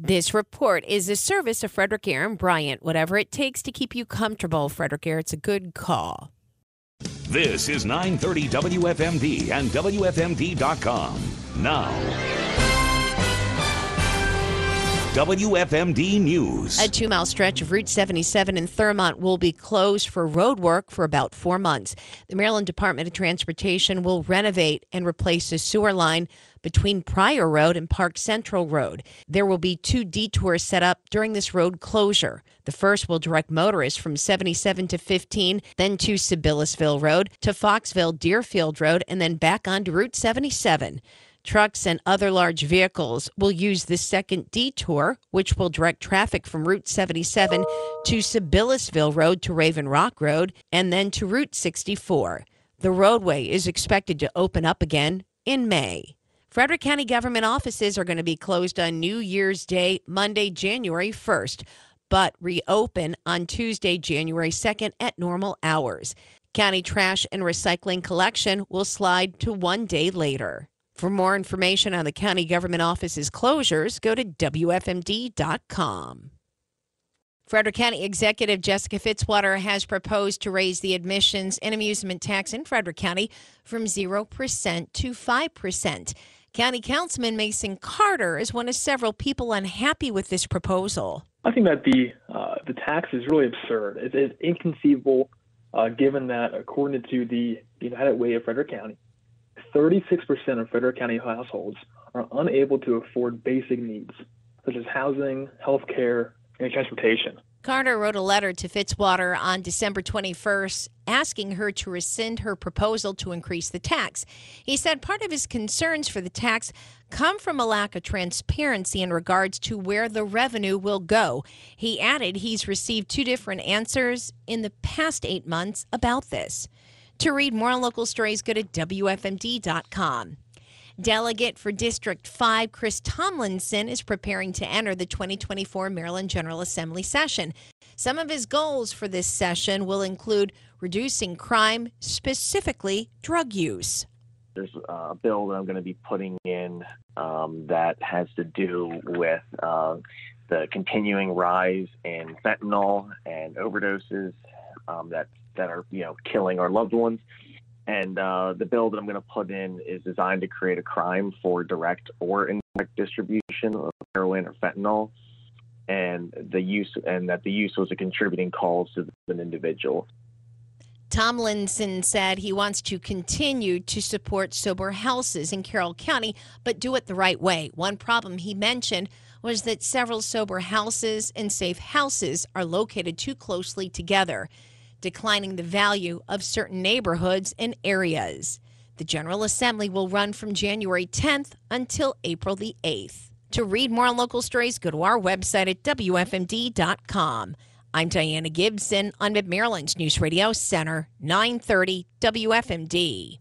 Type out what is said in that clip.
This report is a service of Frederick Air and Bryant. Whatever it takes to keep you comfortable, Frederick Aaron, it's a good call. This is 930 WFMD and WFMD.com. Now, WFMD News. A two mile stretch of Route 77 in Thurmont will be closed for road work for about four months. The Maryland Department of Transportation will renovate and replace a sewer line between Pryor Road and Park Central Road. There will be two detours set up during this road closure. The first will direct motorists from 77 to 15, then to Sabillasville Road, to Foxville Deerfield Road, and then back onto Route 77. Trucks and other large vehicles will use the second detour, which will direct traffic from Route 77 to Sabillasville Road to Raven Rock Road and then to Route 64. The roadway is expected to open up again in May. Frederick County government offices are going to be closed on New Year's Day, Monday, January 1st, but reopen on Tuesday, January 2nd at normal hours. County trash and recycling collection will slide to one day later. For more information on the county government offices closures, go to WFMD.com. Frederick County Executive Jessica Fitzwater has proposed to raise the admissions and amusement tax in Frederick County from 0% to 5%. County Councilman Mason Carter is one of several people unhappy with this proposal. I think that the uh, the tax is really absurd. It is inconceivable, uh, given that according to the United Way of Frederick County, 36% of Frederick County households are unable to afford basic needs such as housing, health care, and transportation. Carter wrote a letter to Fitzwater on December 21st asking her to rescind her proposal to increase the tax. He said part of his concerns for the tax come from a lack of transparency in regards to where the revenue will go. He added he's received two different answers in the past eight months about this. To read more on local stories, go to WFMD.com. Delegate for District 5, Chris Tomlinson, is preparing to enter the 2024 Maryland General Assembly session. Some of his goals for this session will include reducing crime, specifically drug use. There's a bill that I'm going to be putting in um, that has to do with uh, the continuing rise in fentanyl and overdoses um, that that are you know killing our loved ones. And uh, the bill that I'm going to put in is designed to create a crime for direct or indirect distribution of heroin or fentanyl, and the use and that the use was a contributing cause to an individual. Tomlinson said he wants to continue to support sober houses in Carroll County, but do it the right way. One problem he mentioned was that several sober houses and safe houses are located too closely together declining the value of certain neighborhoods and areas. The General Assembly will run from January 10th until April the 8th. To read more on local stories, go to our website at WFMD.com. I'm Diana Gibson on Mid Maryland's News Radio Center, 930 WFMD.